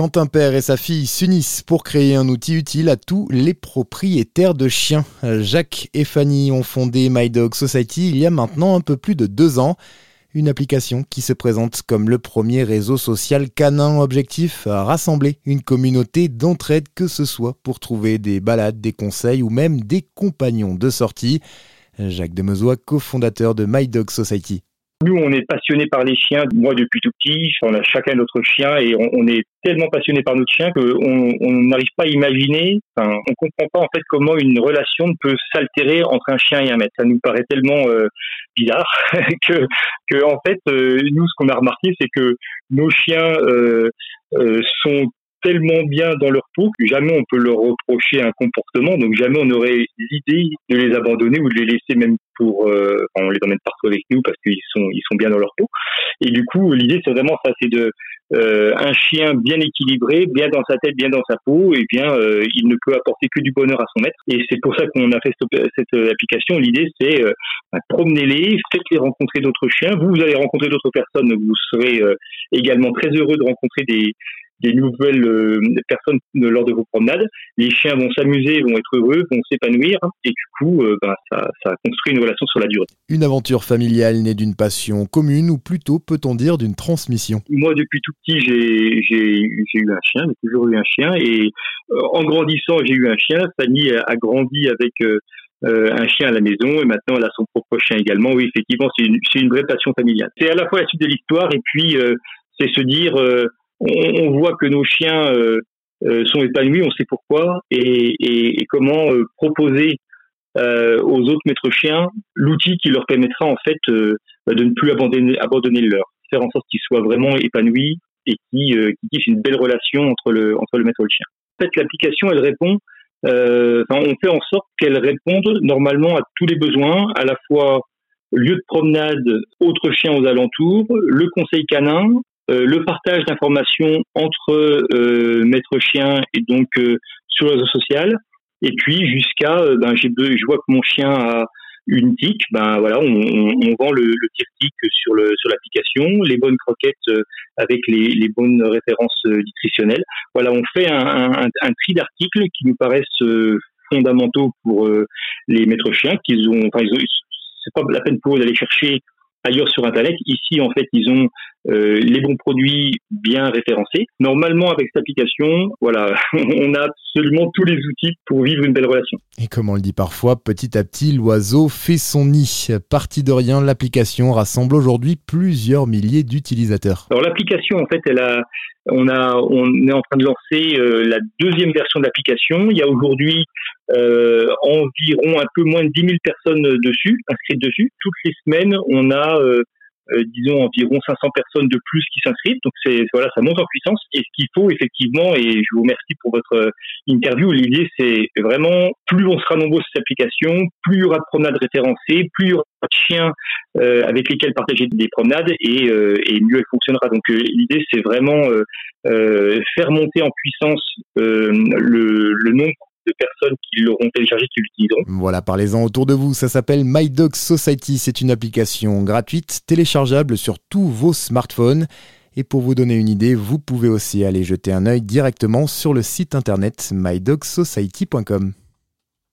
quand un père et sa fille s'unissent pour créer un outil utile à tous les propriétaires de chiens. Jacques et Fanny ont fondé My Dog Society il y a maintenant un peu plus de deux ans. Une application qui se présente comme le premier réseau social canin objectif à rassembler une communauté d'entraide que ce soit pour trouver des balades, des conseils ou même des compagnons de sortie. Jacques Demezois, cofondateur de My Dog Society. Nous, on est passionnés par les chiens. Moi, depuis tout petit, on a chacun notre chien et on, est tellement passionnés par notre chien qu'on n'arrive pas à imaginer, enfin, on comprend pas en fait comment une relation peut s'altérer entre un chien et un maître. Ça nous paraît tellement euh, bizarre que, que en fait, euh, nous, ce qu'on a remarqué, c'est que nos chiens euh, sont tellement bien dans leur peau que jamais on peut leur reprocher un comportement, donc jamais on aurait l'idée de les abandonner ou de les laisser même pour, euh, on les emmène partout avec nous parce qu'ils sont ils sont bien dans leur peau. Et du coup, l'idée c'est vraiment ça, c'est de euh, un chien bien équilibré, bien dans sa tête, bien dans sa peau, et bien euh, il ne peut apporter que du bonheur à son maître. Et c'est pour ça qu'on a fait cette, application. L'idée c'est euh, bah, promenez-les, faites-les rencontrer d'autres chiens. Vous, vous allez rencontrer d'autres personnes, vous serez également très heureux de rencontrer des des nouvelles euh, personnes lors de vos promenades. Les chiens vont s'amuser, vont être heureux, vont s'épanouir, et du coup, euh, ben, ça, ça construit une relation sur la durée. Une aventure familiale née d'une passion commune, ou plutôt, peut-on dire, d'une transmission? Moi, depuis tout petit, j'ai eu un chien, j'ai toujours eu un chien, et euh, en grandissant, j'ai eu un chien. Fanny a, grandi avec un chien à la maison et maintenant elle a son propre chien également. Oui, effectivement, c'est une, une, vraie passion familiale. C'est à la fois la suite de l'histoire et puis c'est se dire on, voit que nos chiens euh, euh, sont épanouis, on sait pourquoi, et, comment euh, proposer aux autres maîtres chiens l'outil qui leur permettra en fait bah, de ne plus abandonner, abandonner le leur, faire en sorte qu'ils soient vraiment épanouis et qui, qui une belle relation entre le, entre le maître et le chien. En fait, l'application, elle répond, euh, on fait en sorte qu'elle réponde normalement à tous les besoins, à la fois lieu de promenade, autres chiens aux alentours, le conseil canin, le partage d'informations entre euh, maître chien et donc euh, sur le réseau social. Et puis jusqu'à, ben, j'ai, je vois que mon chien a une tique, ben voilà, on, vend le, le tic sur le sur l'application, les bonnes croquettes avec les, bonnes références nutritionnelles. Voilà, on fait un, tri d'articles qui nous paraissent fondamentaux pour les maîtres chiens, qu'ils ont, ont, c'est pas la peine pour eux d'aller chercher ailleurs sur Internet. Ici, en fait, ils ont euh, les bons produits bien référencés. Normalement, avec cette application, voilà, on a absolument tous les outils pour vivre une belle relation. Et comme on le dit parfois, petit à petit, l'oiseau fait son nid. Parti de rien, l'application rassemble aujourd'hui plusieurs milliers d'utilisateurs. Alors l'application, en fait, elle a, on a, on est en train de lancer euh, la deuxième version de l'application. Il y a aujourd'hui euh, environ un peu moins de 10 000 personnes dessus, inscrites dessus. Toutes les semaines, on a euh, euh, disons environ 500 personnes de plus qui s'inscrivent. Donc c'est voilà, ça monte en puissance. Et ce qu'il faut effectivement, et je vous remercie pour votre euh, interview, l'idée c'est vraiment plus on sera nombreux sur cette application, plus il y aura de promenades référencées, plus il y aura de chiens euh, avec lesquels partager des promenades et, et mieux elle fonctionnera. Donc l'idée c'est vraiment faire monter en puissance le, le nombre de personnes qui l'auront téléchargé, qui l'utiliseront. Voilà, parlez-en autour de vous. Ça s'appelle My Dog Society. C'est une application gratuite, téléchargeable sur tous vos smartphones. Et pour vous donner une idée, vous pouvez aussi aller jeter un œil directement sur le site internet mydogsociety.com.